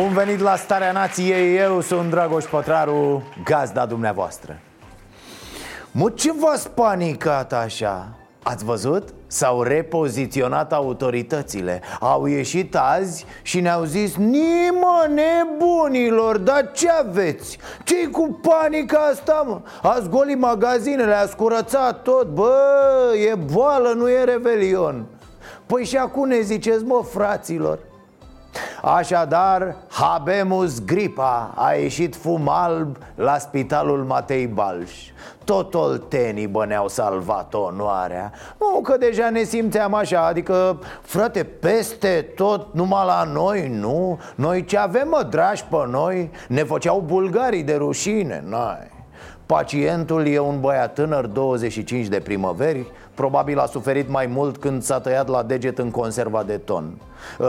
Bun venit la Starea Nației, eu sunt Dragoș Pătraru, gazda dumneavoastră Mă, ce v-ați panicat așa? Ați văzut? S-au repoziționat autoritățile Au ieșit azi și ne-au zis Nimă, nebunilor, dar ce aveți? ce cu panica asta, mă? Ați golit magazinele, ați curățat tot Bă, e boală, nu e revelion Păi și acum ne ziceți, mă, fraților Așadar, habemus gripa A ieșit fum alb la spitalul Matei Balș. Tot oltenii bă ne-au salvat onoarea. Nu că deja ne simțeam așa Adică, frate, peste tot Numai la noi, nu? Noi ce avem, mă, dragi pe noi Ne făceau bulgarii de rușine N-ai Pacientul e un băiat tânăr, 25 de primăveri. Probabil a suferit mai mult când s-a tăiat la deget în conserva de ton.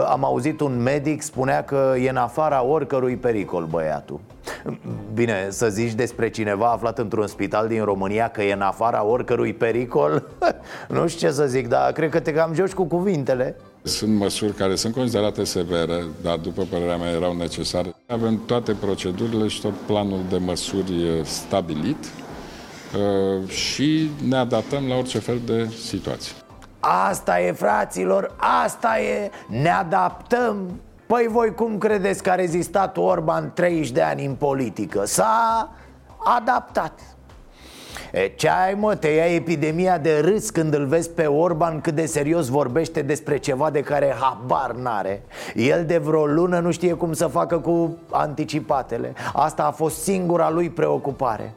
Am auzit un medic spunea că e în afara oricărui pericol băiatul. Bine, să zici despre cineva aflat într-un spital din România că e în afara oricărui pericol? Nu știu ce să zic, dar cred că te cam joci cu cuvintele Sunt măsuri care sunt considerate severe, dar după părerea mea erau necesare. Avem toate procedurile și tot planul de măsuri eh, stabilit eh, și ne adaptăm la orice fel de situație. Asta e, fraților, asta e, ne adaptăm Păi voi cum credeți că a rezistat Orban 30 de ani în politică? S-a adaptat E, ce ai mă, te ia epidemia de râs când îl vezi pe Orban cât de serios vorbește despre ceva de care habar n-are. El de vreo lună nu știe cum să facă cu anticipatele. Asta a fost singura lui preocupare.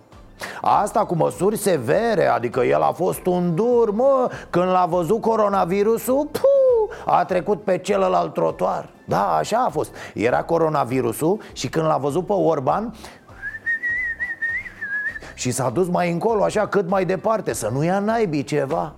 Asta cu măsuri severe, adică el a fost un dur, mă Când l-a văzut coronavirusul, puh, a trecut pe celălalt trotuar. Da, așa a fost. Era coronavirusul și când l-a văzut pe Orban și s-a dus mai încolo, așa, cât mai departe Să nu ia naibii ceva.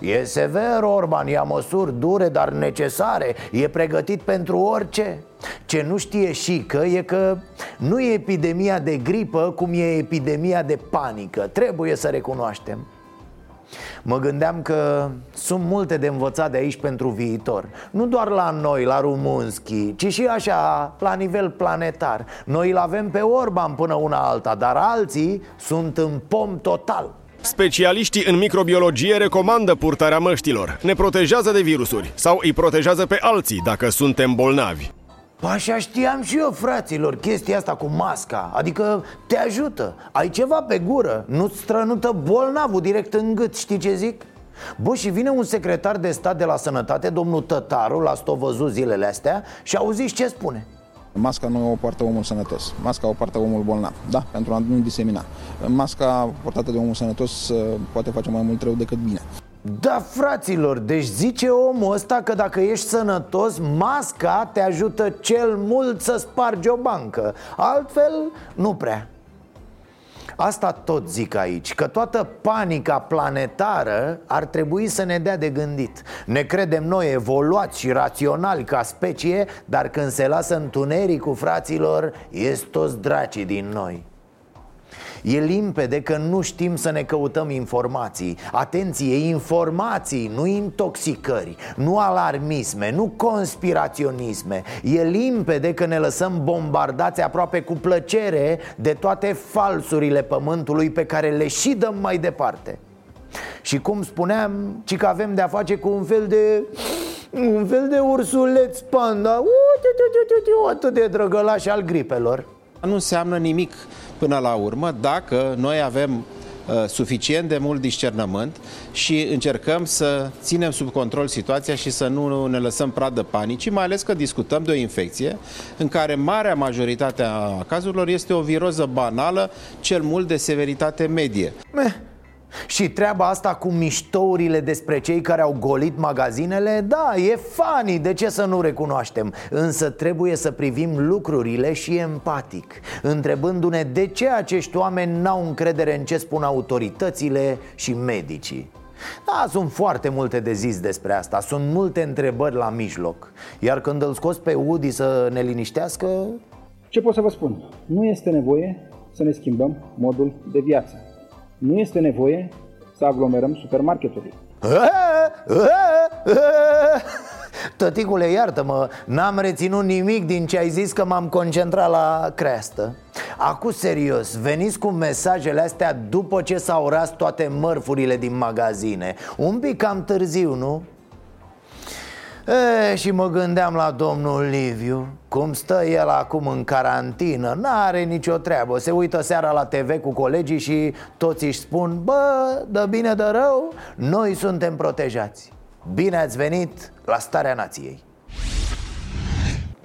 E sever Orban, ia măsuri dure, dar necesare E pregătit pentru orice. Ce nu știe și că e că nu e epidemia de gripă cum e epidemia de panică. Trebuie să recunoaștem Mă gândeam că sunt multe de învățat de aici pentru viitor Nu doar la noi, la Rumunski, ci și așa, la nivel planetar Noi îl avem pe Orban până una alta, dar alții sunt în pom total Specialiștii în microbiologie recomandă purtarea măștilor. Ne protejează de virusuri sau îi protejează pe alții dacă suntem bolnavi. Păi Așa știam și eu, fraților, chestia asta cu masca Adică te ajută Ai ceva pe gură Nu-ți strănută bolnavul direct în gât, știi ce zic? Bă, și vine un secretar de stat de la sănătate, domnul Tătaru, la sto văzut zilele astea Și auziți ce spune Masca nu o poartă omul sănătos, masca o poartă omul bolnav, da, pentru a nu disemina. Masca portată de omul sănătos uh, poate face mai mult rău decât bine. Da, fraților, deci zice omul ăsta că dacă ești sănătos, masca te ajută cel mult să spargi o bancă. Altfel, nu prea. Asta tot zic aici, că toată panica planetară ar trebui să ne dea de gândit. Ne credem noi evoluați și raționali ca specie, dar când se lasă întunericul fraților, ies toți dracii din noi E limpede că nu știm să ne căutăm informații. Atenție, informații, nu intoxicări Nu alarmisme, nu conspiraționisme. E limpede că ne lăsăm bombardați aproape cu plăcere De toate falsurile pământului pe care le și dăm mai departe. Și cum spuneam, ci că avem de-a face cu un fel de... Un fel de ursuleț panda. Atât de drăgălaș al gripelor. Nu înseamnă nimic până la urmă dacă noi avem uh, suficient de mult discernământ și încercăm să ținem sub control situația și să nu ne lăsăm pradă panicii, mai ales că discutăm de o infecție în care marea majoritate a cazurilor este o viroză banală, cel mult de severitate medie. Meh. Și treaba asta cu miștourile despre cei care au golit magazinele Da, e funny, de ce să nu recunoaștem? Însă trebuie să privim lucrurile și empatic Întrebându-ne de ce acești oameni n-au încredere în ce spun autoritățile și medicii. Da, sunt foarte multe de zis despre asta Sunt multe întrebări la mijloc. Iar când îl scos pe Woody să ne liniștească Ce pot să vă spun? Nu este nevoie să ne schimbăm modul de viață nu este nevoie să aglomerăm supermarketurile. Tăticule, iartă-mă, n-am reținut nimic din ce ai zis că m-am concentrat la creastă Acum serios, veniți cu mesajele astea după ce s-au ras toate mărfurile din magazine Un pic cam târziu, nu? E, și mă gândeam la domnul Liviu Cum stă el acum în carantină N-are nicio treabă. Se uită seara la TV cu colegii și toți își spun Bă, de bine de rău, noi suntem protejați. Bine ați venit la Starea Nației.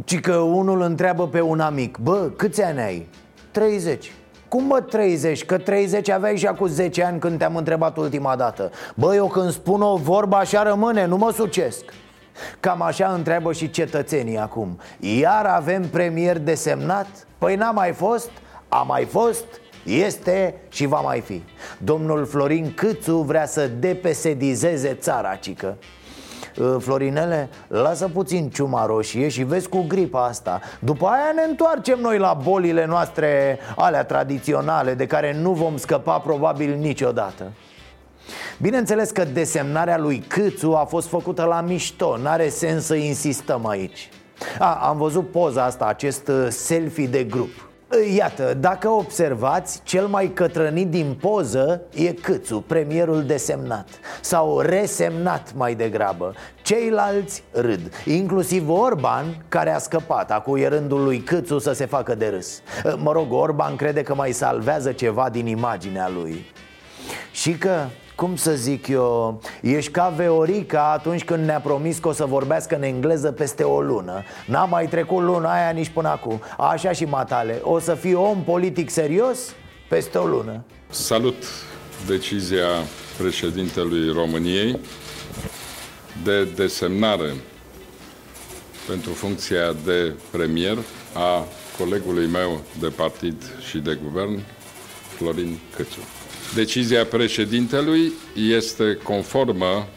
Ci că unul întreabă pe un amic Bă, câți ani ai? 30 cum mă 30? Că 30 aveai și acum 10 ani când te-am întrebat ultima dată. Bă, eu când spun o vorbă așa rămâne, nu mă sucesc Cam așa întreabă și cetățenii acum. Iar avem premier desemnat? Păi n-a mai fost, a mai fost, este și va mai fi. Domnul Florin Câțu vrea să depesedizeze țara, cică. Ă, Florinele, lasă puțin ciuma roșie și vezi cu gripa asta. După aia ne întoarcem noi la bolile noastre alea tradiționale De care nu vom scăpa probabil niciodată Bineînțeles că desemnarea lui Câțu a fost făcută la mișto. N-are sens să insistăm aici. A, Am văzut poza asta, acest uh, selfie de grup. Uh, Iată, dacă observați, cel mai cătrănit din poză e Câțu, premierul desemnat. Sau resemnat mai degrabă. Ceilalți râd, inclusiv Orban, care a scăpat Acum e rândul lui Câțu să se facă de râs. Uh, Mă rog, Orban crede că mai salvează ceva din imaginea lui. Și că cum să zic eu, ești ca Veorica atunci când ne-a promis că o să vorbească în engleză peste o lună. N-a mai trecut luna aia nici până acum. Așa și matale, o să fii om politic serios peste o lună. Salut decizia președintelui României de desemnare pentru funcția de premier a colegului meu de partid și de guvern, Florin Cățu. Decizia președintelui este conformă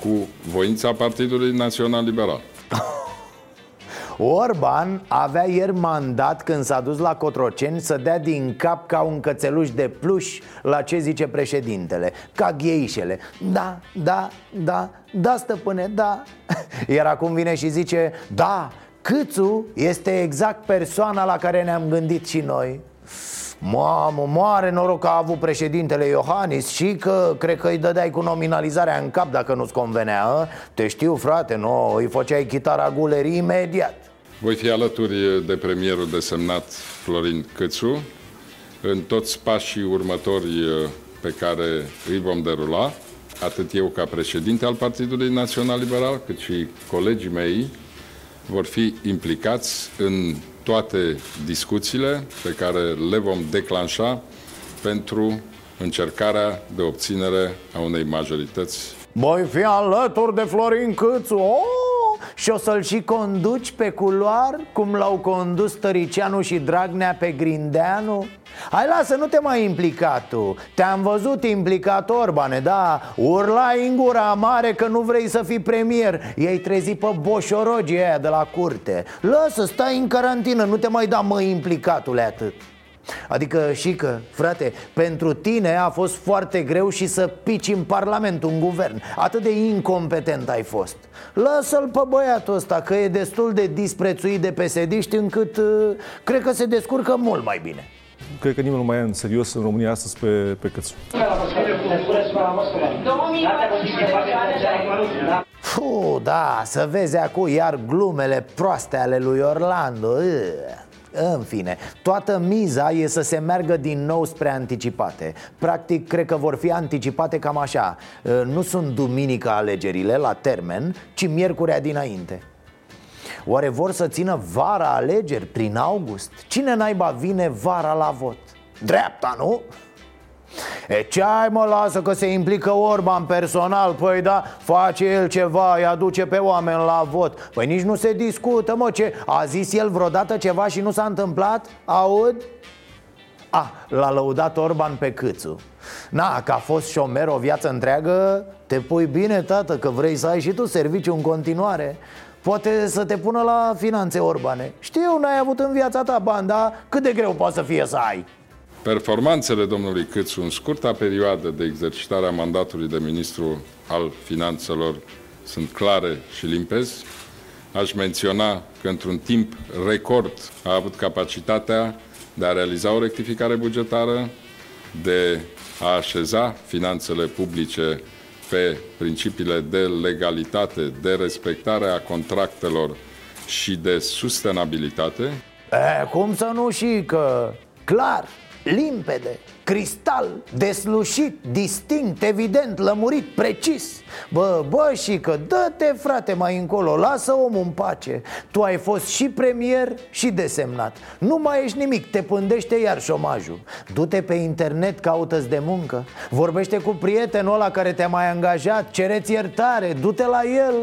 cu voința Partidului Național Liberal. Orban avea ieri mandat când s-a dus la Cotroceni să dea din cap ca un cățeluș de pluș la ce zice președintele. Ca gheișele. Da, da, da, da stăpâne, da. Iar acum vine și zice Da, Câțu este exact persoana la care ne-am gândit și noi Mamă, moare noroc că a avut președintele Iohannis Și că cred că îi dădeai cu nominalizarea în cap dacă nu-ți convenea a? Te știu frate, nu, îi făceai chitara gulerii imediat Voi fi alături de premierul desemnat Florin Câțu În toți pașii următori pe care îi vom derula Atât eu ca președinte al Partidului Național Liberal Cât și colegii mei vor fi implicați în toate discuțiile pe care le vom declanșa pentru încercarea de obținere a unei majorități. Voi fi alături de Florin Câțu oh! Și o să-l și conduci pe culoar Cum l-au condus Tăricianu și Dragnea pe Grindeanu Hai lasă, nu te mai implica tu. Te-am văzut implicat, Orbane, da? Urlai în gura mare că nu vrei să fii premier. I-ai trezit pe boșorogii aia de la curte. Lasă, stai în carantină, nu te mai da mă implicatule atât. Adică și că, frate, pentru tine a fost foarte greu și să pici în Parlament un guvern. Atât de incompetent ai fost. Lasă-l pe băiatul ăsta că e destul de disprețuit de pesediști încât uh, cred că se descurcă mult mai bine Cred că nimeni nu mai e în serios în România astăzi pe, pe Cățu. Fu, da, să vezi acum iar glumele proaste ale lui Orlando în fine, toată miza e să se meargă din nou spre anticipate. Practic, cred că vor fi anticipate cam așa. Nu sunt duminica alegerile la termen, ci miercurea dinainte Oare vor să țină vara alegeri prin august? Cine naiba vine vara la vot? Dreapta, nu? E ce ai mă lasă că se implică Orban personal Păi da, face el ceva, îi aduce pe oameni la vot Păi nici nu se discută mă, ce A zis el vreodată ceva și nu s-a întâmplat? Aud? A, l-a lăudat Orban pe câțu Na, că a fost șomer o viață întreagă Te pui bine, tată, că vrei să ai și tu serviciu în continuare Poate să te pună la finanțe Orbane Știu, n-ai avut în viața ta bani, dar cât de greu poate să fie să ai? Performanțele domnului Câțu în scurta perioadă de exercitare a mandatului de ministru al finanțelor sunt clare și limpezi. Aș menționa că într-un timp record a avut capacitatea de a realiza o rectificare bugetară, de a așeza finanțele publice pe principiile de legalitate, de respectare a contractelor și de sustenabilitate. E, cum să nu și că, clar, limpede, cristal, deslușit, distinct, evident, lămurit, precis. Bă, bă, și că dă-te frate mai încolo, lasă omul în pace. Tu ai fost și premier și desemnat. Nu mai ești nimic, te pândește iar șomajul. Du-te pe internet, caută de muncă. Vorbește cu prietenul ăla care te-a mai angajat Cereți iertare, du-te la el.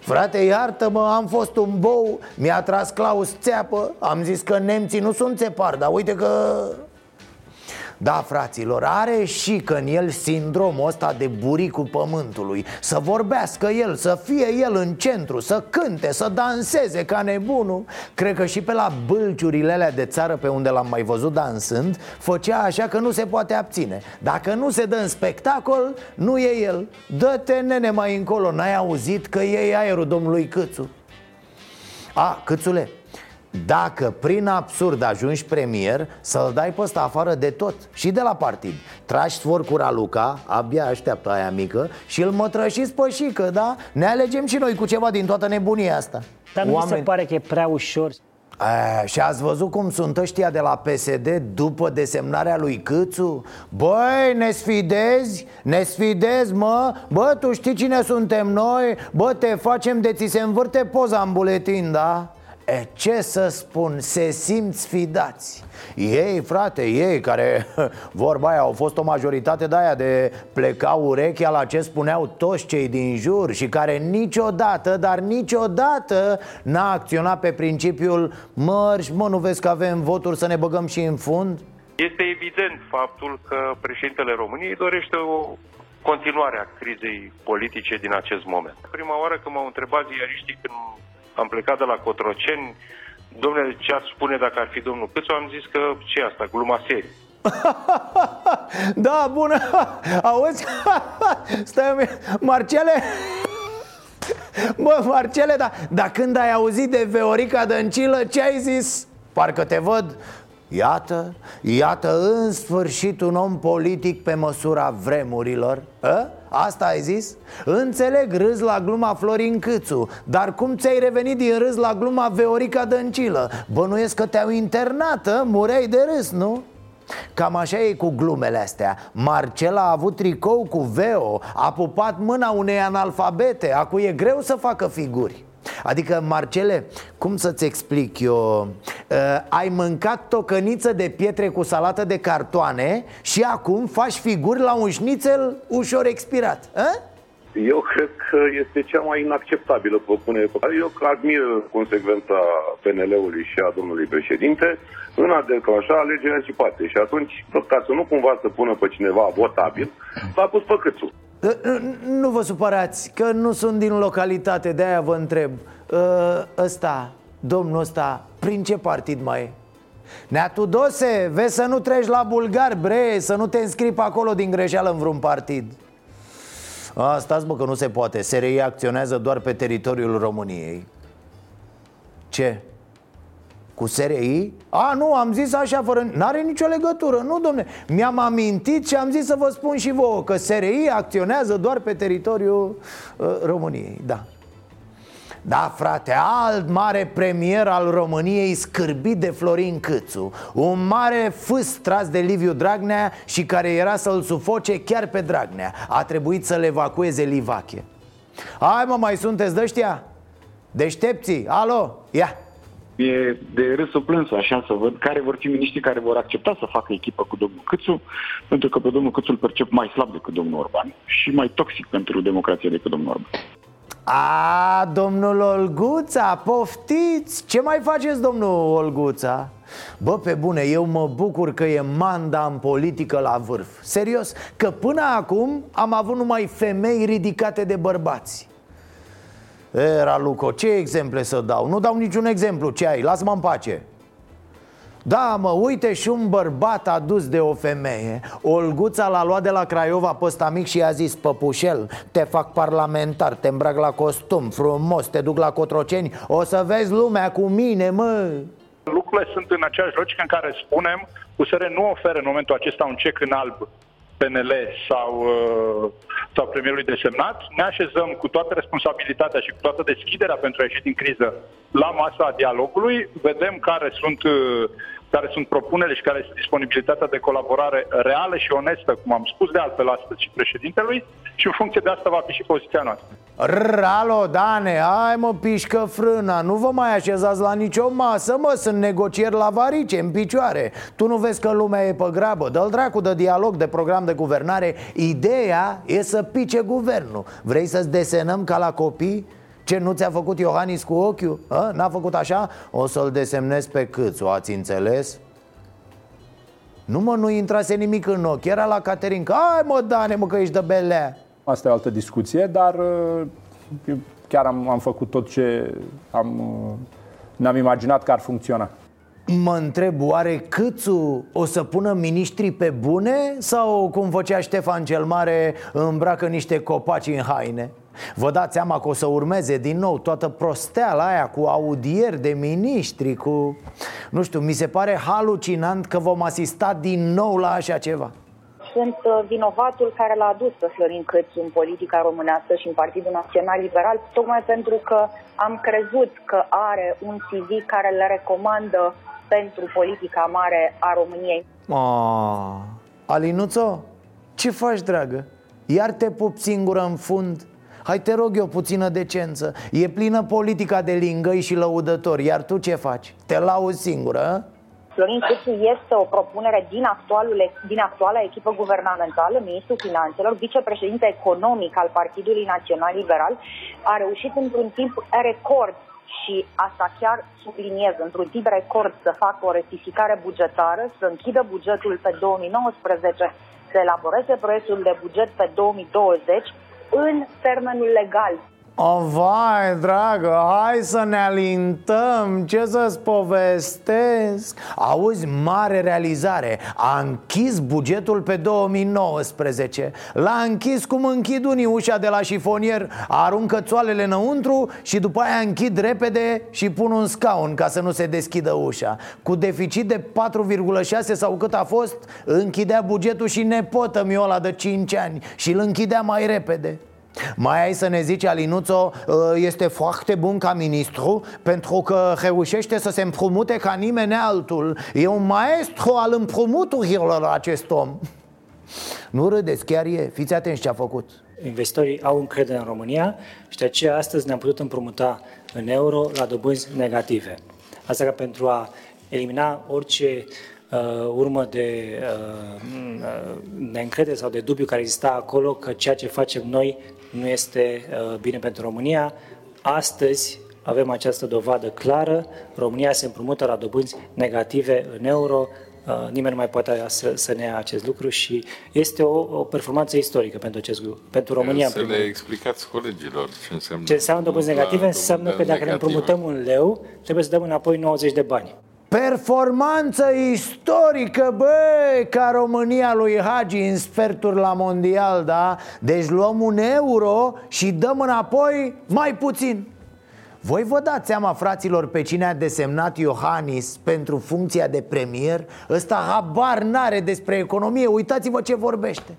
Frate, iartă-mă, am fost un bou Mi-a tras Claus țeapă Am zis că nemții nu sunt țepari Dar uite că... Da, fraților, are și că în el sindromul ăsta de buricul pământului. Să vorbească el, să fie el în centru, să cânte, să danseze ca nebunul. Cred că și pe la bâlciurile alea de țară pe unde l-am mai văzut dansând Făcea așa că nu se poate abține. Dacă nu se dă în spectacol, nu e el. Dă-te, nene, mai încolo, n-ai auzit că e aerul domnului Câțu? A, Câțule, dacă prin absurd ajungi premier Să-l dai pe ăsta afară de tot Și de la partid Tragi sfor cu Raluca Abia așteaptă aia mică Și îl mătrășiți pe șică, da? Ne alegem și noi cu ceva din toată nebunia asta Dar nu Oameni... mi se pare că e prea ușor a, și ați văzut cum sunt ăștia de la PSD după desemnarea lui Câțu? Băi, ne sfidezi? Ne sfidezi, mă? Bă, tu știi cine suntem noi? Bă, te facem de ți se învârte poza în buletin, da? E, ce să spun, se simt sfidați Ei, frate, ei care, vorba aia, au fost o majoritate de aia de pleca urechea la ce spuneau toți cei din jur Și care niciodată, dar niciodată n-a acționat pe principiul Mărși, mă, nu vezi că avem voturi să ne băgăm și în fund? Este evident faptul că președintele României dorește o continuare a crizei politice din acest moment. Prima oară când m-au întrebat ziariștii când am plecat de la Cotroceni, domnule, ce ați spune dacă ar fi domnul Câțu? Am zis că ce asta, gluma serie. da, bună, auzi? Stai, Marcele, Bă, Marcele, dar da, când ai auzit de Veorica Dăncilă, ce ai zis? Parcă te văd Iată, iată în sfârșit un om politic pe măsura vremurilor a? Asta ai zis? Înțeleg râs la gluma Florin Câțu Dar cum ți-ai revenit din râs la gluma Veorica Dăncilă? Bănuiesc că te-au internat, a? mureai de râs, nu? Cam așa e cu glumele astea Marcela a avut tricou cu Veo A pupat mâna unei analfabete Acu e greu să facă figuri Adică, Marcele, cum să-ți explic eu? Uh, ai mâncat tocăniță de pietre cu salată de cartoane Și acum faci figuri la un șnițel ușor expirat uh? Eu cred că este cea mai inacceptabilă propunere pe care eu admir consecvența PNL-ului și a domnului președinte în a declanșa alegeri anticipate. Și atunci, tot ca să nu cumva să pună pe cineva votabil, l-a pus pe câțul. Ă, nu vă supărați, că nu sunt din localitate, de aia vă întreb ă, Ăsta, domnul ăsta, prin ce partid mai e? Nea Tudose, vezi să nu treci la bulgar, bre, să nu te înscrii pe acolo din greșeală în vreun partid A, stați bă că nu se poate, SRI acționează doar pe teritoriul României Ce? Cu SRI? A, nu, am zis așa fără... N-are nicio legătură, nu, domne Mi-am amintit și am zis să vă spun și vouă Că SRI acționează doar pe teritoriul uh, României, da. Da, frate, alt mare premier al României scârbit de Florin Câțu Un mare fâs tras de Liviu Dragnea și care era să-l sufoce chiar pe Dragnea. A trebuit să-l evacueze Livache. Hai mă, mai sunteți de ăștia? Deștepții, alo, ia E de râsul plânsul, așa, să văd care vor fi miniștrii care vor accepta să facă echipă cu domnul Câțu, pentru că pe domnul Câțu îl percep mai slab decât domnul Orban și mai toxic pentru democrație decât domnul Orban. A, domnul Olguța, poftiți! Ce mai faceți, domnul Olguța? Bă, pe bune, eu mă bucur că e manda în politică la vârf Serios, că până acum am avut numai femei ridicate de bărbați Era Luco, ce exemple să dau? Nu dau niciun exemplu, ce ai? Lasă-mă în pace. Da, mă, uite și un bărbat adus de o femeie. Olguța l-a luat de la Craiova pe ăsta mic și i-a zis Păpușel, te fac parlamentar, te îmbrac la costum, frumos, te duc la Cotroceni. O să vezi lumea cu mine, mă. Lucrurile sunt în aceeași logică în care spunem USR nu oferă în momentul acesta un cec în alb PNL sau, uh, sau premierului desemnat, ne așezăm cu toată responsabilitatea și cu toată deschiderea pentru a ieși din criză la masa dialogului, vedem care sunt uh, care sunt propunerile și care este disponibilitatea de colaborare reală și onestă, cum am spus de altfel astăzi și președintelui, și în funcție de asta va fi și poziția noastră. Ralo, Dane, hai mă pișcă frâna Nu vă mai așezați la nicio masă, mă Sunt negocieri la varice, în picioare Tu nu vezi că lumea e pe grabă Dă-l dracu de dialog, de program de guvernare Ideea e să pice guvernul Vrei să-ți desenăm ca la copii? Ce nu ți-a făcut Iohannis cu ochiul? A? N-a făcut așa? O să-l desemnezi pe câț, o ați înțeles? Nu mă, nu intrase nimic în ochi Era la Caterin, că ai mă, Dane, mă, că ești de belea Asta e o altă discuție, dar uh, eu chiar am, am făcut tot ce am, uh, ne-am imaginat că ar funcționa. Mă întreb, oare Câțu o să pună miniștrii pe bune Sau cum făcea Ștefan cel Mare îmbracă niște copaci în haine? Vă dați seama că o să urmeze din nou toată prosteala aia cu audieri de miniștri cu... Nu știu, mi se pare halucinant că vom asista din nou la așa ceva sunt uh, vinovatul care l-a adus pe Florin Câțu în politica românească și în Partidul Național Liberal, tocmai pentru că am crezut că are un CV care le recomandă pentru politica mare a României. Ah, Alinuțo, ce faci, dragă? Iar te pup singură în fund? Hai te rog eu puțină decență. E plină politica de lingăi și lăudători. Iar tu ce faci? Te lauzi singură, Florin Câțu este o propunere din, actualul, din actuala echipă guvernamentală, ministrul finanțelor, vicepreședinte economic al Partidului Național Liberal, a reușit într-un timp record și asta chiar subliniez, într-un timp record să facă o rectificare bugetară, să închidă bugetul pe 2019, să elaboreze proiectul de buget pe 2020 în termenul legal. O, vai, dragă, hai să ne alintăm, ce să-ți povestesc? Auzi, mare realizare, a închis bugetul pe 2019 L-a închis cum închid unii ușa de la șifonier Aruncă țoalele înăuntru și după aia închid repede și pun un scaun ca să nu se deschidă ușa. Cu deficit de 4,6 sau cât a fost, închidea bugetul și nepotă miola de 5 ani Și îl închidea mai repede mai ai să ne zici, Alinuțo, ă, este foarte bun ca ministru Pentru că reușește să se împrumute ca nimeni altul. E un maestru al împrumuturilor acest om. Nu râdeți, chiar e, fiți atenți ce a făcut. Investitorii au încredere în România și de aceea astăzi ne-am putut împrumuta în euro la dobânzi negative. Asta ca pentru a elimina orice uh, urmă de uh, neîncredere sau de dubiu care exista acolo că ceea ce facem noi nu este uh, bine pentru România. Astăzi avem această dovadă clară, România se împrumută la dobânzi negative în euro, Uh, nimeni nu mai poate să, să ne ia acest lucru și este o, o performanță istorică pentru acest lucru, pentru România. Să le explicați colegilor ce înseamnă. Ce înseamnă dobânzi negative? Înseamnă că dacă ne împrumutăm un leu, trebuie să dăm înapoi 90 de bani. Performanță istorică, bă, ca România lui Hagi în sferturi la mondial, da? Deci luăm un euro și dăm înapoi mai puțin voi vă dați seama, fraților, pe cine a desemnat Iohannis pentru funcția de premier? Ăsta habar n-are despre economie, uitați-vă ce vorbește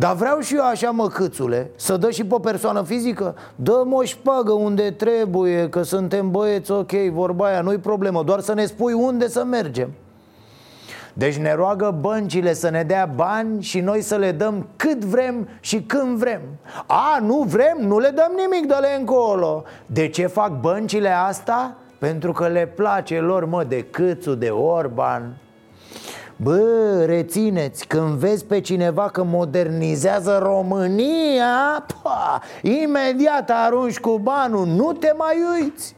dar vreau și eu așa, mă, câțule Să dă și pe persoană fizică? Dă mă șpagă unde trebuie Că suntem băieți, ok, vorba aia Nu-i problemă, doar să ne spui unde să mergem. Deci ne roagă băncile să ne dea bani și noi să le dăm cât vrem și când vrem. A, nu vrem, nu le dăm nimic de le încolo. De ce fac băncile asta? Pentru că le place lor, mă, de Câțu, de Orban Bă, rețineți, când vezi pe cineva că modernizează România pa, Imediat arunci cu banul, nu te mai uiți.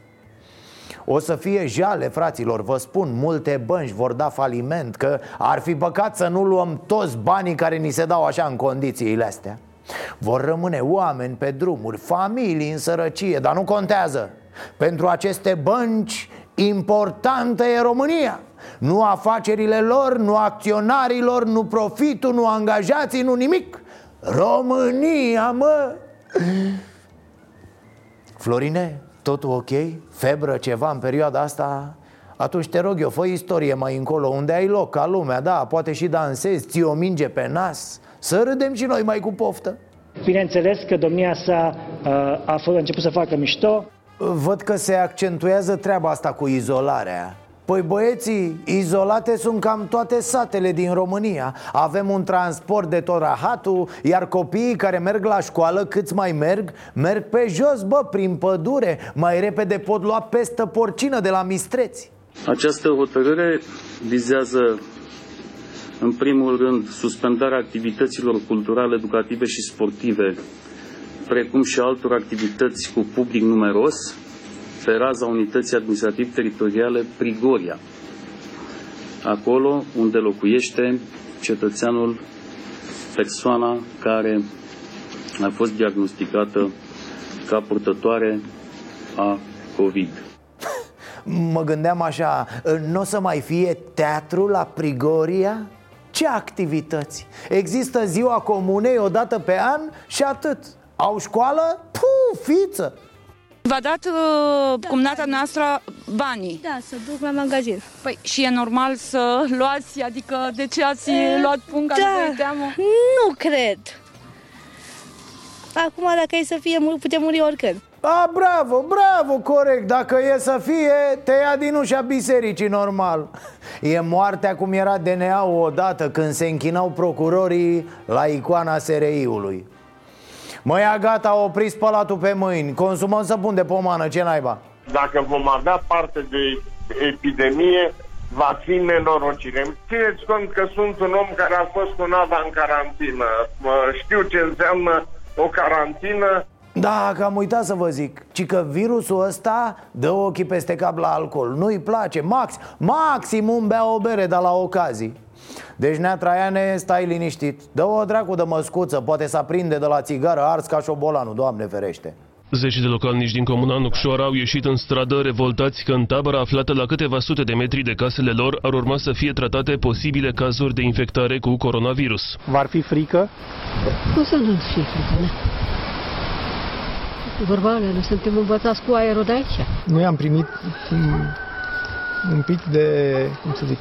O să fie jale, fraților, vă spun, multe bănci vor da faliment Că ar fi păcat să nu luăm toți banii care ni se dau așa în condițiile astea. Vor rămâne oameni pe drumuri, familii în sărăcie, dar nu contează. Pentru aceste bănci, importantă e România. Nu afacerile lor, nu acționarilor, nu profitul, nu angajații, nu nimic. România, mă! Florine, totul ok? Febră ceva în perioada asta? Atunci te rog eu, fă istorie mai încolo. Unde ai loc, ca lumea, da, poate și dansezi Ții o minge pe nas. Să râdem și noi mai cu poftă. Bineînțeles că domnia sa uh, a, a început să facă mișto Văd că se accentuează treaba asta cu izolarea. Păi băieții, izolate sunt cam toate satele din România. Avem un transport de tot rahatul Iar copiii care merg la școală, câți mai merg, merg pe jos, bă, prin pădure. Mai repede pot lua pestă porcină de la mistreți. Această hotărâre vizează în primul rând suspendarea activităților culturale, educative și sportive precum și altor activități cu public numeros pe raza unității administrativ-teritoriale Prigoria, acolo unde locuiește cetățeanul, persoana care a fost diagnosticată ca purtătoare a COVID. Mă gândeam așa, nu o să mai fie teatru la Prigoria? Ce activități? Există ziua comunei o dată pe an și atât Au școală? Puh, fiță! V-a dat uh, cumnata noastră banii. Da, să duc la magazin. Păi și e normal să luați, adică de ce ați e, luat punga da, de teamă? Nu cred. Acum dacă e să fie, putem muri oricând. A, bravo, bravo, corect Dacă e să fie, te ia din ușa bisericii normal E moartea cum era DNA-ul odată Când se închinau procurorii la icoana SRI-ului Mă ia gata, opri spălatul pe mâini Consumăm săpun de pomană, ce naiba? Dacă vom avea parte de epidemie, va fi nenorocire. Țineți cont că sunt un om care a fost cu nava în carantină. Știu ce înseamnă o carantină. Da, că am uitat să vă zic Ci că virusul ăsta dă ochii peste cap la alcool Nu-i place, max, maximum bea o bere, dar la ocazii deci, Nea Traiane, stai liniștit Dă o dracu de măscuță, poate să aprinde de la țigară ars ca șobolanul, Doamne ferește Zeci de localnici din comuna Nucșoara au ieșit în stradă revoltați că în tabăra aflată la câteva sute de metri de casele lor ar urma să fie tratate posibile cazuri de infectare cu coronavirus. V-ar fi frică? Nu să nu fie frică, ne? Vorba alea, nu suntem învățați cu aerul de aici. Noi am primit un pic de, cum să zic,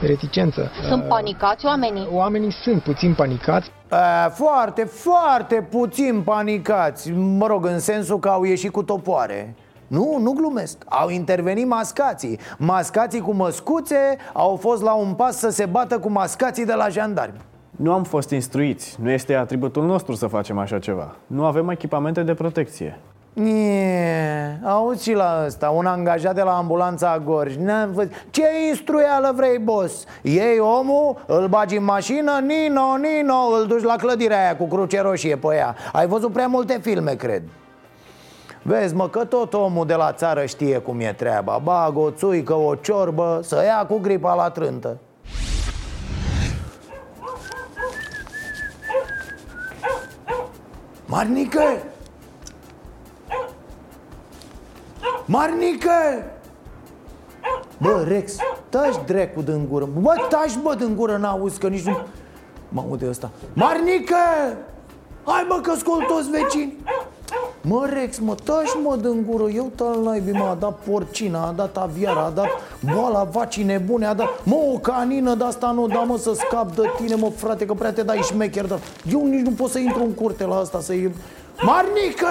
reticență. Sunt panicați oamenii? Oamenii sunt puțin panicați. A, foarte, foarte puțin panicați. Mă rog, în sensul că au ieșit cu topoare. Nu, nu glumesc. Au intervenit mascații. Mascații cu măscuțe au fost la un pas să se bată cu mascații de la jandarmi. Nu am fost instruiți. Nu este atributul nostru să facem așa ceva. Nu avem echipamente de protecție Nie, auzi și la ăsta, un angajat de la ambulanța Gorj N-am văzut. Ce instruială vrei, boss? Iei omul, îl bagi în mașină, Nino, Nino, îl duci la clădirea aia cu cruce roșie pe ea Ai văzut prea multe filme, cred Vezi, mă, că tot omul de la țară știe cum e treaba Bag o țuică, o ciorbă, să ia cu gripa la trântă Marnică! Marnică! Bă, Rex, taci dracu din gură Bă, taci bă din gură, n-auzi că nici nu Mă aude ăsta Marnică! Hai bă că scol toți vecini Mă, Rex, mă, taci mă din gură Eu tal naibii, mă, a dat porcina, a dat aviara, a dat boala vacii nebune, a dat Mă, o canină de asta nu da, mă, să scap de tine, mă, frate, că prea te dai șmecher dar Eu nici nu pot să intru în curte la asta, să-i... Marnică!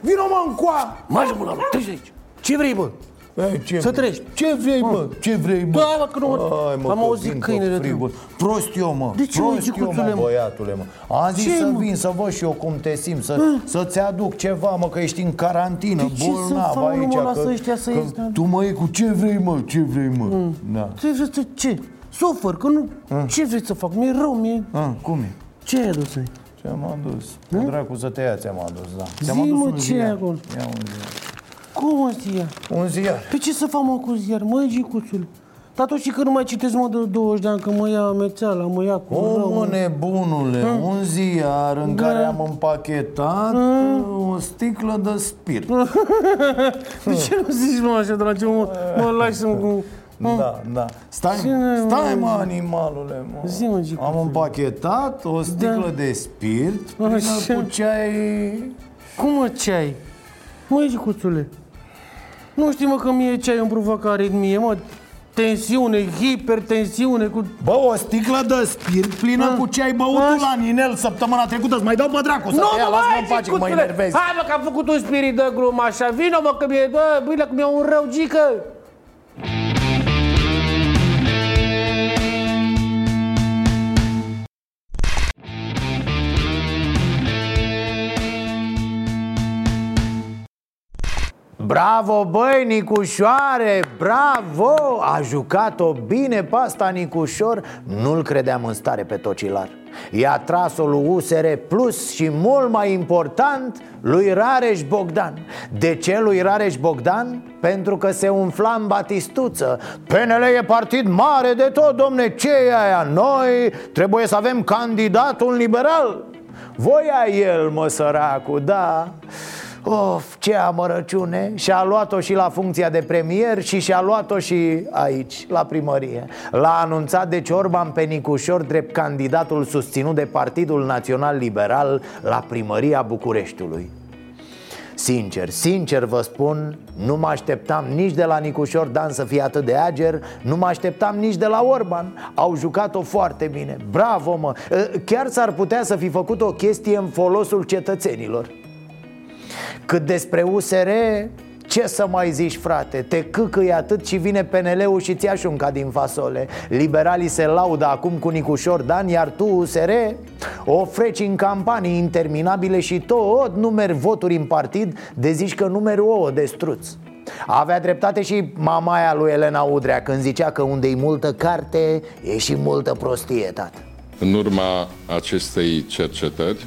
Vino mă încoa! Marge, mă, la loc, treci aici Ce vrei, bă? Ei, ce să vrei? trăiești. Ce vrei, mă? Ce vrei, mă? Da, mă, că nu Hai, mă, am că auzit vin câinele cu frigul. Prost eu, mă. De ce, mă, Prost eu, Gicuțule, mă, mă? băiatule, mă. Am zis Ce, să mă? vin, să văd și eu cum te simți, să, să-ți aduc ceva, mă, că ești în carantină, De ce să bolnav fac, aici. mă, lasă că, ăștia să că ies, da? Tu mă iei cu ce vrei, mă, ce vrei, mă. Da. Ce vrei să ce? Sufăr, că nu... Ce vrei să fac? Mi-e rău, mi-e... Ah, cum e? Ce ai adus ai? Ce am adus? Pe dracu să te ia ți-am adus, da. Ți-am Zi, adus mă, un ce ziar. ai acolo? Ia un ziar. Cum mă ziar? Un ziar. Pe ce să fac mă cu ziar? Măi, Gicuțule dar tu știi că nu mai citesc mă de 20 de ani, că mă ia amețeala, mă ia cu O, rău, mă, nebunule, Hmm? un ziar în Da. care am împachetat Hmm? o sticlă de spirit. De ce nu zici, mă, așa, dragi, mă, mă lași să-mi... Da, da. Stai, Cine, stai mă? mă, animalule, mă. Zi, mă, Gicu. Am împachetat o sticlă de spirit plină Așa. cu ceai... Cum mă, ceai? Măi, Gicuțule, nu știi, mă, că mie ceai îmi provoacă aritmie, mă, tensiune, hipertensiune, cu... Bă, o sticlă de spirit plină cu ce ai băut tu la Ninel săptămâna trecută. Îți mai dau pe dracu să nu, te ia, mă, lasă-mă mai în pace, că mă Gicuțule. enervezi Hai, mă, că am făcut un spirit de glumă așa, vino, mă, că mi-e, bă, bine, că mi-e un rău, Bravo, băi, Nicușoare, bravo! A jucat-o bine pe asta, Nicușor Nu-l credeam în stare pe tocilar I-a tras-o lui USR Plus și mult mai important lui Rareș Bogdan De ce lui Rareș Bogdan? Pentru că se umfla în batistuță PNL e partid mare de tot, domne, ce e aia? Noi trebuie să avem candidatul liberal Voia el, mă, săracu, da Of, ce amărăciune! Și-a luat-o și la funcția de premier Și și-a luat-o și aici, la primărie. L-a anunțat deci Orban pe Nicușor Drept candidatul susținut de Partidul Național Liberal La primăria Bucureștiului. Sincer, sincer vă spun, nu mă așteptam nici de la Nicușor Dan să fie atât de ager Nu mă așteptam nici de la Orban. Au jucat-o foarte bine, bravo mă! Chiar s-ar putea să fi făcut o chestie în folosul cetățenilor cât despre USR, ce să mai zici, frate? Te câcâi atât și vine PNL-ul și ți-a șunca din fasole. Liberalii se laudă acum cu Nicușor Dan, iar tu, USR, o freci în campanii interminabile și tot numeri voturi în partid de zici că numeri ouă de struț avea dreptate și mamaia lui Elena Udrea când zicea că unde e multă carte e și multă prostie, tată. În urma acestei cercetări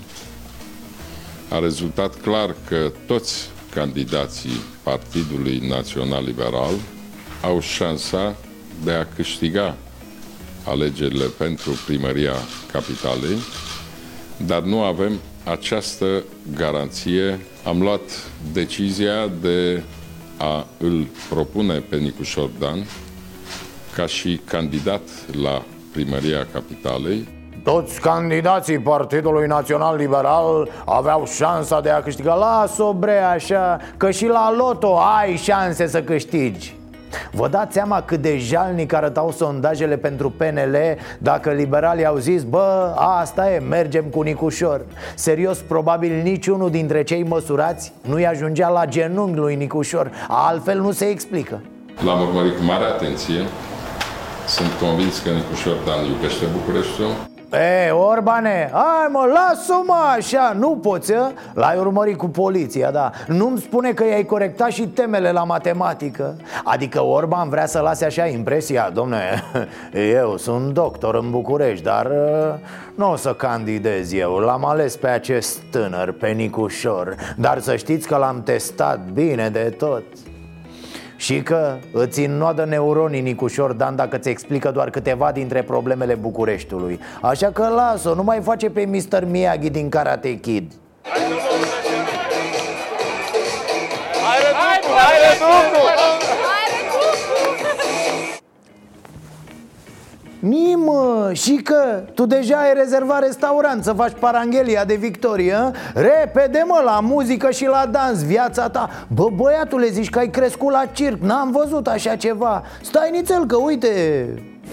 a rezultat clar că toți candidații Partidului Național Liberal au șansa de a câștiga alegerile pentru primăria capitalei, dar nu avem această garanție. Am luat decizia de a îl propune pe Nicușor Dan ca și candidat la primăria capitalei Toți candidații Partidului Național Liberal aveau șansa de a câștiga. Las-o bre așa, că și la loto ai șanse să câștigi. Vă dați seama cât de jalnic arătau sondajele pentru PNL Dacă liberalii au zis, bă, asta e, mergem cu Nicușor. Serios, probabil niciunul dintre cei măsurați nu-i ajungea la genunchi lui Nicușor. Altfel nu se explică. L-am urmărit cu mare atenție. Sunt convins că Nicușor Dan iubește Bucureștiul. E, Orbane, hai mă, lasă-mă așa, nu poți, a? L-ai urmărit cu poliția, da. Nu-mi spune că i-ai corectat și temele la matematică. Adică Orban vrea să lase așa impresia Domne, eu sunt doctor în București, dar uh, nu o să candidez eu. L-am ales pe acest tânăr, pe Nicușor. Dar să știți că l-am testat bine de tot și că îți înnoadă neuronii Nicușor Dan dacă ți explică doar câteva dintre problemele Bucureștiului Așa că las-o, nu mai face pe Mr. Miyagi din Karate Kid Hai, hai, Nimă, și că tu deja ai rezervat restaurant să faci paranghelia de victorie a? Repede mă, la muzică și la dans, viața ta Bă, băiatule, zici că ai crescut la circ, n-am văzut așa ceva Stai nițel că uite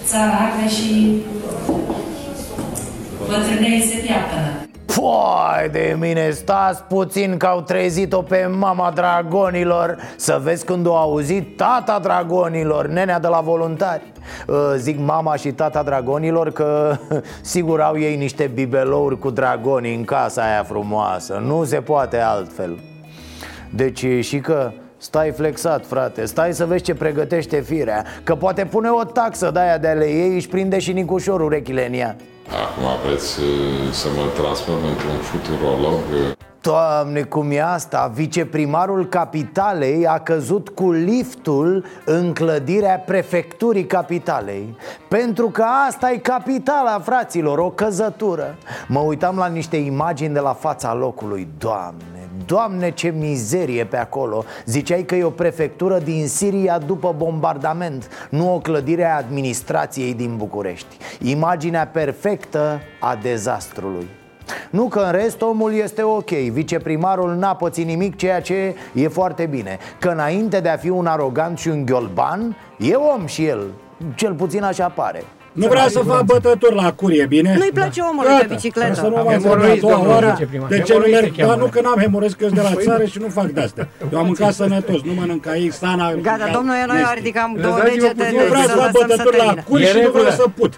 Țara arde și bătrânei se piaptă. Foai de mine, stați puțin că au trezit-o pe mama dragonilor. Să vezi când o auzit tata dragonilor, nenea de la voluntari. Uh, Zic mama și tata dragonilor că sigur au ei niște bibelouri cu dragoni în casa aia frumoasă. Nu se poate altfel. Deci și că Stai flexat, frate, stai să vezi ce pregătește firea Că poate pune o taxă de aia de ale ei Își prinde și Nicușor urechile în ea Acum vreți uh, să mă transform într-un futurolog? Doamne, cum e asta? Viceprimarul capitalei a căzut cu liftul în clădirea prefecturii capitalei Pentru că asta e capitala, fraților, o căzătură Mă uitam la niște imagini de la fața locului, Doamne Doamne, ce mizerie pe acolo. Ziceai că e o prefectură din Siria după bombardament Nu o clădire a administrației din București. Imaginea perfectă a dezastrului. Nu că în rest omul este ok. Viceprimarul n-a pățit nimic, ceea ce e foarte bine. Că înainte de a fi un arogant și un ghiolban E om și el. Cel puțin așa pare Nu vrea să fac bătături la curie, bine? Nu-i place omului Gata. pe bicicletă. Să nu Am mai hemoroizi, a doua domnul oară. viceprimar. De ce nu Hemoroizi merg? se cheamă. Dar nu că n-am hemoroizi, că sunt de la țară și nu fac de-astea. Eu am mâncat sănătos, nu mănânc aici, sana. Gata, domnul Ionoi a ridicat două Lăsați-vă degete puțin. de Nu vreau să să fac lăsăm să bătături la termine. curi și nu vreau să put.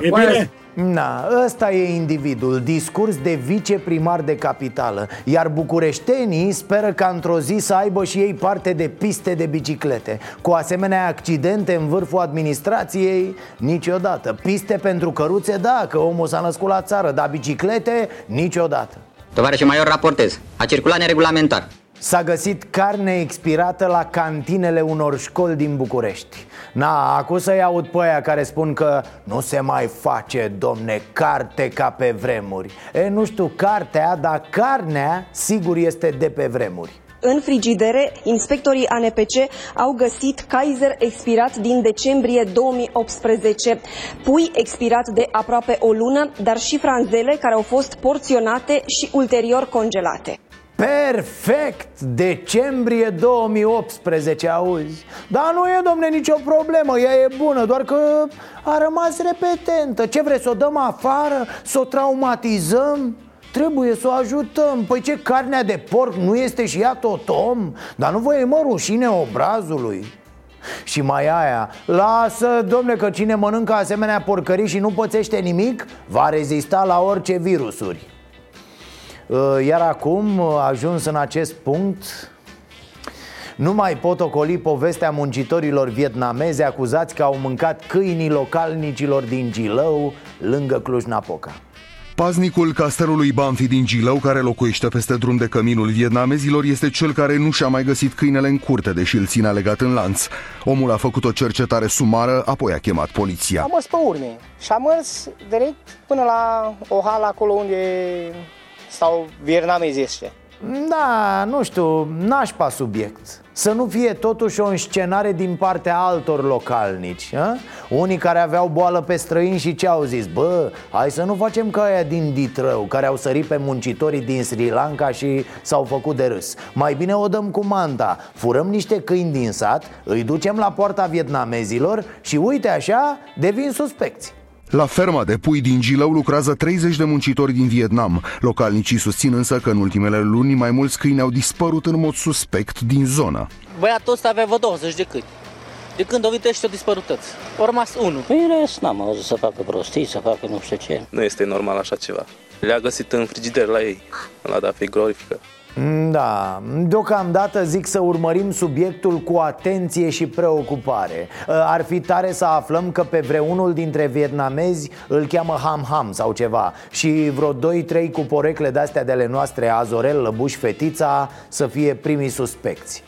E bine? Na, ăsta e individul, discurs de viceprimar de capitală Iar bucureștenii speră ca într-o zi să aibă și ei parte de piste de biciclete Cu asemenea accidente în vârful administrației, niciodată Piste pentru căruțe, da, că omul s-a născut la țară Dar biciclete, niciodată Tovarășe Maior, raportez. A circulat neregulamentar. S-a găsit carne expirată la cantinele unor școli din București. Na, acum să-i aud pe aia care spun că nu se mai face, domne, carte ca pe vremuri. E, nu știu, cartea, dar carnea sigur este de pe vremuri. În frigidere, inspectorii ANPC au găsit Kaiser expirat din decembrie 2018, pui expirat de aproape o lună, dar și franzele care au fost porționate și ulterior congelate. Perfect! Decembrie 2018, auzi? Dar nu e, domne, nicio problemă, ea e bună, doar că a rămas repetentă Ce vreți, să o dăm afară? Să o traumatizăm? Trebuie să o ajutăm Păi ce, carnea de porc nu este și ea tot om? Dar nu vă e mă rușine obrazului? Și mai aia, lasă, domne, că cine mănâncă asemenea porcării și nu pățește nimic Va rezista la orice virusuri Uh, Iar acum, uh, ajuns în acest punct nu mai pot ocoli povestea muncitorilor vietnamezi acuzați că au mâncat câinii localnicilor din Gilău, lângă Cluj-Napoca. Paznicul castelului Banfi din Gilău, care locuiește peste drum de căminul vietnamezilor, este cel care nu și-a mai găsit câinele în curte, deși îl ține legat în lanț. Omul a făcut o cercetare sumară, apoi a chemat poliția. Am mers pe urme și am mers direct până la o hală acolo unde stau vietnamezii ăștia. Da, nu știu, nașpa subiect Să nu fie totuși o înscenare din partea altor localnici a? Unii care aveau boală pe străini și ce au zis? Bă, hai să nu facem ca aia din Ditrău Care au sărit pe muncitorii din Sri Lanka și s-au făcut de râs Mai bine o dăm cu manta Furăm niște câini din sat, îi ducem la poarta vietnamezilor Și uite așa, devin suspecți La ferma de pui din Gilău lucrează 30 de muncitori din Vietnam. Localnicii susțin însă că în ultimele luni mai mulți câini au dispărut în mod suspect din zonă. Băiatul ăsta avea vreo 20 de câini. De când o venit ăștia dispărutăți. Au rămas unul. Păi în rest n-am auzit să facă prostii, să facă nu știu ce. Nu este normal așa ceva. Le-a găsit în frigider la ei. La da frigorifică. Da, deocamdată zic să urmărim subiectul cu atenție și preocupare. Ar fi tare să aflăm că pe vreunul dintre vietnamezi îl cheamă Ham Ham sau ceva. Și vreo 2-3 cu porecle de-astea de ale noastre Azorel, Lăbuș, Fetița să fie primii suspecți.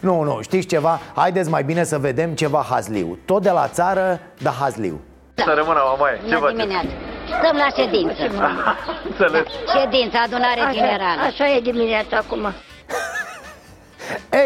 Nu, nu, știți ceva? Haideți mai bine să vedem ceva hazliu. Tot de la țară, dar hazliu. Să rămână, mamaie. Ce Bună faceți? Dimineața. Stăm la ședință. Înțeles. Ședință, adunare generală. Așa e dimineața acum.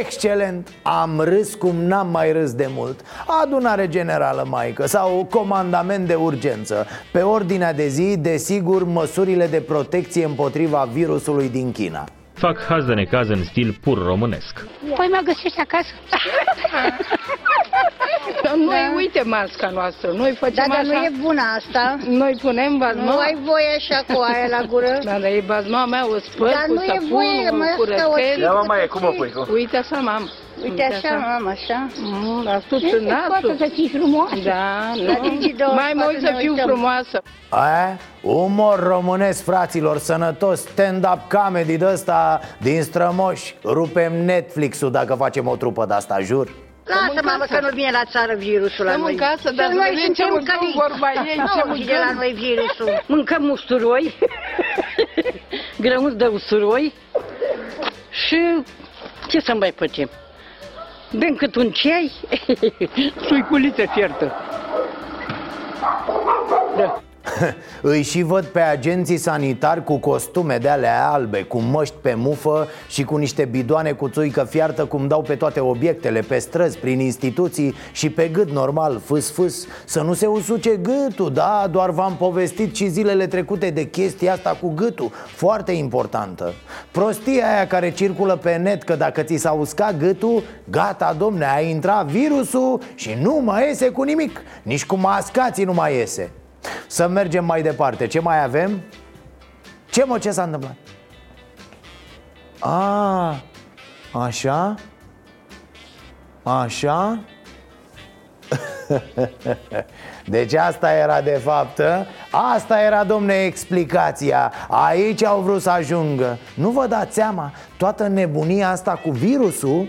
Excelent! Am râs cum n-am mai râs de mult Adunare generală, maică, sau comandament de urgență Pe ordinea de zi, desigur, măsurile de protecție împotriva virusului din China Fac haz de necaz în stil pur românesc. Păi mă găsești acasă. Noi, Da. uite masca noastră, noi facem Da, dar așa. nu e bună asta. Noi punem bazma. Nu ai voie așa cu aia la gură. Da, dar e bazma mea, o spăl Dar cu nu e voie, sapunul, mă, cu asta o rățel. Ia, mă, mai, cum o pui, cum? Uite așa, mam. Uite așa, mam, așa. Mm, dar tu Ce se nasul. poate să fii frumoasă? Da, La nu. Digi24 Mai mult să ne fiu uităm. frumoasă. Aia? Umor românesc, fraților, sănătos, stand-up comedy de ăsta din strămoși. Rupem Netflix-ul dacă facem o trupă de-asta, jur. Lasă, mamă, că nu vine la țară virusul la Stăm noi. în casă, dar Că să noi vedem ce suntem mâncăm, căliți. vorba ei, ce Nu vine mâncăm. la noi virusul. Mâncăm usturoi, grăuți de usturoi și ce să mai facem? Bem cât un ceai, suiculiță fiertă. Da. Îi și văd pe agenții sanitari cu costume de alea albe, cu măști pe mufă și cu niște bidoane cu țuică fiartă cum dau pe toate obiectele, pe străzi, prin instituții și pe gât normal, fâs fâs. Să nu se usuce gâtul, da, doar v-am povestit și zilele trecute de chestia asta cu gâtul. Foarte importantă. Prostia aia care circulă pe net că dacă ți s-a uscat gâtul, gata domne, a intrat virusul și nu mai iese cu nimic. Nici cu mascații nu mai iese să mergem mai departe. Ce mai avem? Ce mă, ce s-a întâmplat? A, așa? Așa? Deci asta era de fapt ă? Asta era, domne, explicația Aici au vrut să ajungă Nu vă dați seama Toată nebunia asta cu virusul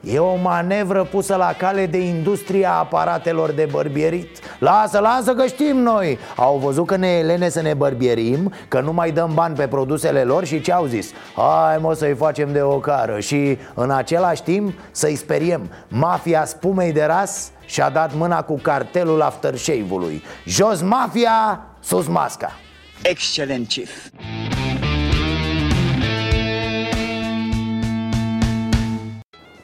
E o manevră pusă la cale de industria aparatelor de bărbierit. Lasă, lasă că știm noi. Au văzut că ne elene să ne bărbierim Că nu mai dăm bani pe produsele lor și ce au zis? Hai mă să-i facem de ocară Și în același timp să-i speriem. Mafia spumei de ras și-a dat mâna cu cartelul aftershave-ului Jos mafia, sus masca. Excelent, chief.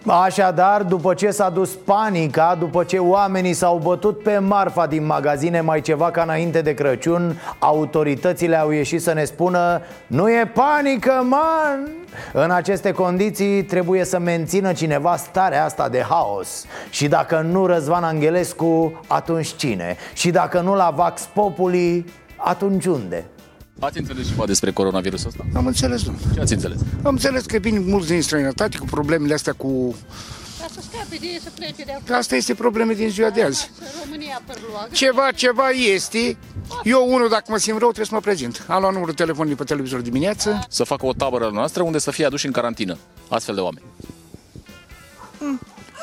Așadar, după ce s-a dus panica, după ce oamenii s-au bătut pe marfa din magazine mai ceva ca înainte de Crăciun Autoritățile au ieșit să ne spună Nu e panică, man! În aceste condiții trebuie să mențină cineva starea asta de haos Și dacă nu Răzvan Angelescu, atunci cine? Și dacă nu la Vax Populi, atunci unde? Ați înțeles ceva despre coronavirusul ăsta? Am înțeles, domnule. Ce ați înțeles? Am înțeles că vin mulți din străinătate cu problemele astea cu... Ca să scape de să plece de Că asta este probleme din ziua de azi. România părloagă. Ceva, ceva este. Eu, unul, dacă mă simt rău, trebuie să mă prezint. Am luat numărul telefonului pe televizor dimineață. Să facă o tabără noastră unde să fie aduși în carantină astfel de oameni.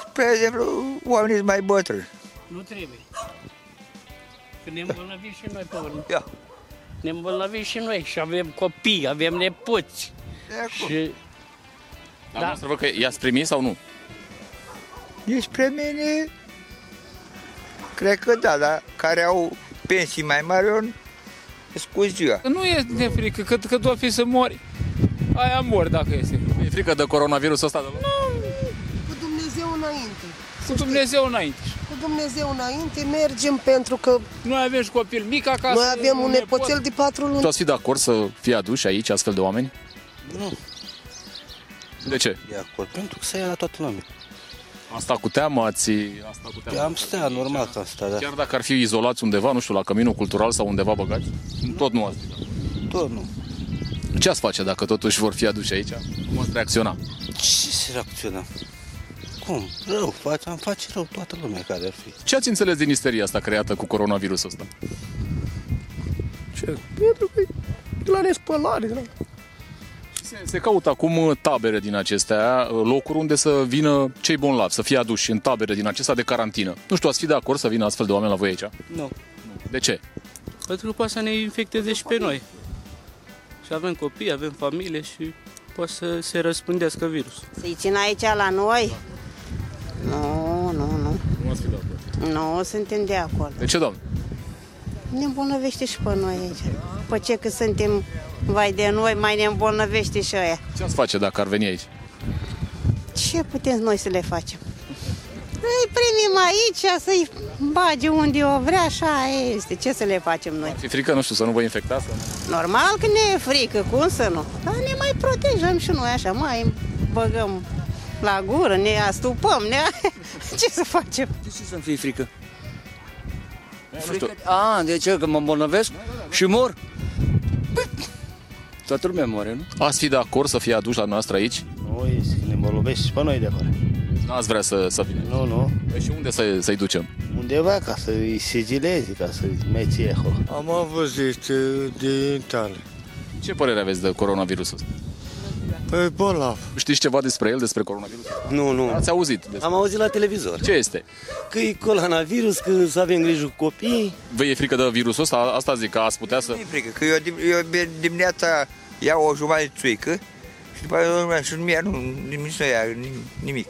Spre exemplu, oamenii sunt mai bătrâni. Nu trebuie. Că ne îmbolnăvim și noi pe urmă. Ia. Ne îmbolnăvim și noi și avem copii, avem nepoți. Și Dar da. văd că i-ați primit sau nu? Despre mine, cred că da, dar care au pensii mai mari, eu scuz ziua. Nu e de frică, că, că doar fi să mori. Aia mor dacă este. E frică de coronavirusul ăsta? Nu. Cu Dumnezeu înainte. Cu Dumnezeu înainte. Cu Dumnezeu înainte mergem pentru că Noi avem și copil mic acasă. noi avem un nepoțel de patru luni. Tu ați fi de acord să fie aduși aici astfel de oameni? nu, De ce? de acord. Pentru că să ia la toată lumea. Asta cu teamă ați... Asta cu teamă. Am stea normal că asta, da. Chiar dacă ar fi izolați undeva, nu știu, la căminul cultural sau undeva băgați, tot nu ați. Tot nu. Ce ați face dacă totuși vor fi aduși aici? Cum ați reacționa? Ce se reacționa? Cum? Rău, face, am face rău toată lumea care ar fi. Ce ați înțeles din isteria asta creată cu coronavirusul ăsta? Ce? Pentru că de la nespălare. De la... Se, se caută acum uh, tabere din acestea, uh, locuri unde să vină cei bolnavi, să fie aduși în tabere din acestea de carantină. Nu știu, ați fi de acord să vină astfel de oameni la voi aici? Nu. De ce? Pentru că poate să ne infecteze și pe noi. Și avem copii, avem familie și poate să se răspândească virusul. Să-i țin aici la noi? Nu, nu, nu. Nu ați fi de acord. Nu suntem de acord. De ce, doamne? Ne îmbolnăvește și pe noi aici. După ce că suntem vai de noi, mai ne îmbolnăvește și aia. Ce ați face dacă ar veni aici? Ce putem noi să le facem? Îi primim aici, să-i bage unde o vrea, așa este. Ce să le facem noi? Fi frică, nu știu, să nu vă infectați? Sau... Normal că ne e frică, cum să nu? Dar ne mai protejăm și noi așa, mai băgăm la gură, ne astupăm, ne... Ce să facem? De ce să-mi fie frică? Frică? A, de ce? Că mă îmbolnăvesc și mor? Păi, Toată lumea moare, nu? Ați fi de acord să fie aduși la noastră aici? Noi ne îmbolnăvești și pe noi de acolo. Nu ați vrea să, să vină? Nu, nu. Păi și unde să, să-i ducem? Undeva ca să-i sigilezi, ca să-i mai ții acolo. Am avut este din tale. Ce părere aveți de coronavirusul ăsta? Păi bolnav. Știți ceva despre el, despre coronavirus? Nu, nu. Ați auzit? Despre... Am auzit la televizor. Ce este? Că e coronavirus, că să avem grijă cu copiii. Vă e frică de virusul ăsta? Asta zic, că ați putea să... Nu-i frică, că eu, dim- eu dimineața iau o jumătate de țuică și după aceea și nu mi-ia, nu, nici nu ia nim- nimic.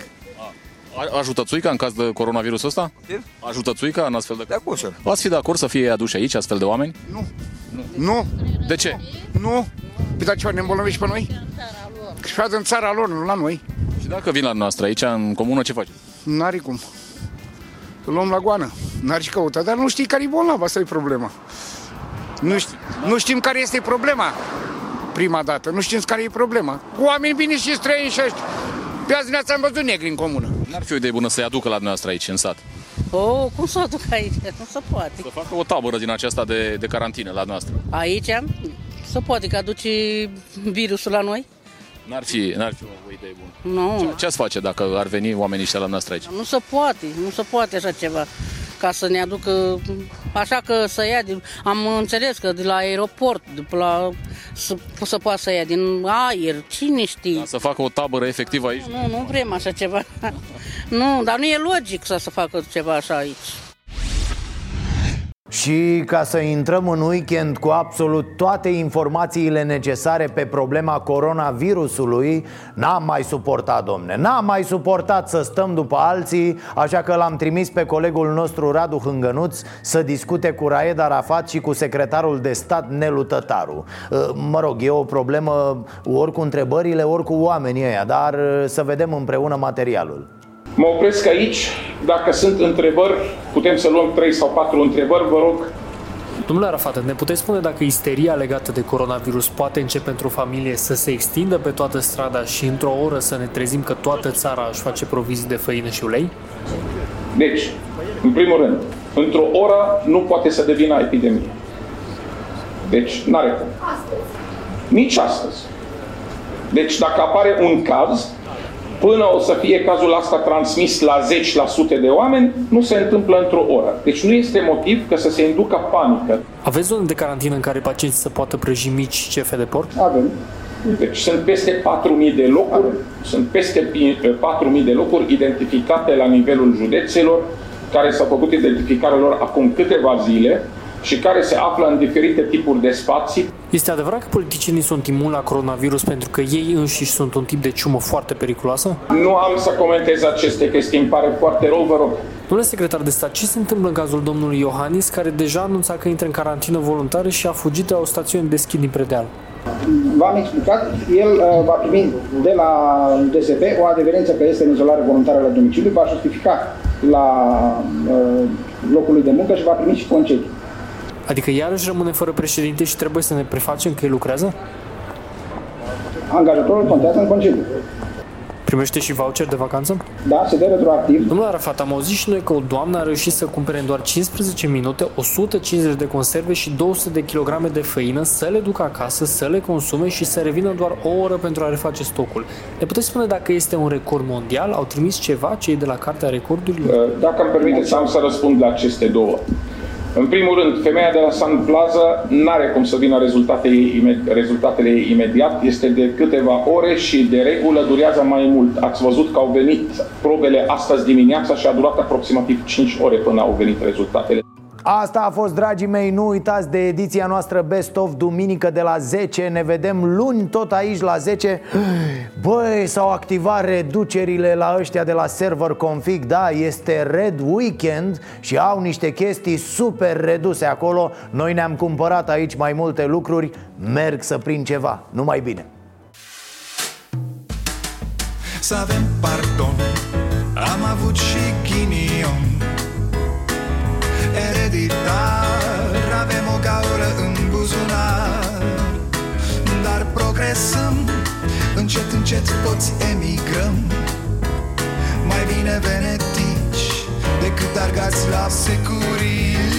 A- Ajută țuica în caz de coronavirus ăsta? Ce? Ajută țuica în astfel de... Da, cum să? Ați fi de acord să fie aduși aici astfel de oameni? Nu, De ce? nu. Păi da ceva ne îmbolnăvești pe noi? Și față în țara lor, nu la noi. Și dacă vin la noastră aici, în comună, ce faceți? N-are cum. Îl luăm la goană. N-ar și căuta, dar nu știi care e bolnav, asta e problema. Nu, ști, nu știm care este problema. Prima dată, nu știm care e problema. Cu oameni bine și străini și ăștia. Pe azi dimineața am văzut negri în comună. N-ar fi o idee bună să-i aducă la noastră aici, în sat? Oh, cum să o aduc aici? Nu se poate. Să facă o tabără din aceasta de, de carantină la noastră. Aici se poate că aduce virusul la noi? N-ar fi, n-ar fi o idee bună. Nu, Ce, ce ați face dacă ar veni oamenii ăștia la noastră aici? nu se poate, nu se poate așa ceva. Ca să ne aducă, așa că să ia, din, am înțeles că de la aeroport, de pe la, să, să poată să ia din aer, cine știe. Să facă o tabără efectivă aici? Nu, nu vrem așa ceva. nu, dar nu e logic să se facă ceva așa aici. Și ca să intrăm în weekend cu absolut toate informațiile necesare pe problema coronavirusului N-am mai suportat, domne, n-am mai suportat să stăm după alții Așa că l-am trimis pe colegul nostru Radu Hângănuț Să discute cu Raed Arafat și cu secretarul de stat Nelu Tătaru. Mă rog, e o problemă ori cu întrebările, ori cu oamenii ăia Dar să vedem împreună materialul Mă opresc aici. Dacă sunt întrebări, putem să luăm 3 sau 4 întrebări, vă rog. Domnule Arafat, ne puteți spune dacă isteria legată de coronavirus poate începe într-o familie să se extindă pe toată strada și într-o oră să ne trezim că toată țara își face provizii de făină și ulei? Deci, în primul rând, într-o oră nu poate să devină epidemie. Deci, n-are cum. Nici astăzi. Deci, dacă apare un caz, până o să fie cazul asta transmis la 10% de oameni, nu se întâmplă într-o oră. Deci nu este motiv ca să se inducă panică. Aveți zone de carantină în care pacienții să poată prăji mici cefe de porc? Avem. Deci sunt peste 4.000 de locuri, sunt peste 4.000 de locuri identificate la nivelul județelor, care s-au făcut identificarea lor acum câteva zile și care se află în diferite tipuri de spații. Este adevărat că politicienii sunt imuni la coronavirus pentru că ei înșiși sunt un tip de ciumă foarte periculoasă? Nu am să comentez aceste chestii, îmi pare foarte rău, vă rog. Domnule secretar de stat, ce se întâmplă în cazul domnului Iohannis, care deja anunța că intră în carantină voluntară și a fugit de la o stațiune de schi din Predeal? V-am explicat, el uh, va primi de la DSP o adeverință că este în izolare voluntară la domiciliu, va justifica la uh, locul lui de muncă și va primi și concediu. Adică iarăși rămâne fără președinte și trebuie să ne prefacem că el lucrează? Angajatorul contează în concediu. Primește și voucher de vacanță? Da, se dă retroactiv. Domnule Arafat, am auzit și noi că o doamnă a reușit să cumpere în doar 15 minute 150 de conserve și 200 de kilograme de făină, să le ducă acasă, să le consume și să revină doar o oră pentru a reface stocul. Ne puteți spune dacă este un record mondial? Au trimis ceva cei de la Cartea Recordurilor? Dacă îmi permiteți, am să răspund la aceste două. În primul rând, femeia de la Sun Plaza nu are cum să vină rezultatele, imed- rezultatele imediat, este de câteva ore și de regulă durează mai mult. Ați văzut că au venit probele astăzi dimineața și a durat aproximativ 5 ore până au venit rezultatele. Asta a fost, dragii mei, nu uitați de ediția noastră Best of Duminică de la 10 Ne vedem luni tot aici la 10 Băi, s-au activat reducerile la ăștia de la Server Config. Da, este Red Weekend și au niște chestii super reduse acolo. Noi ne-am cumpărat aici mai multe lucruri. Merg să prind ceva, numai bine. Să avem pardon Am avut și ghinion Ereditar Avem o gaură în buzunar. Dar progresăm Încet, încet toți emigrăm. Mai bine venetici alergați la Securitate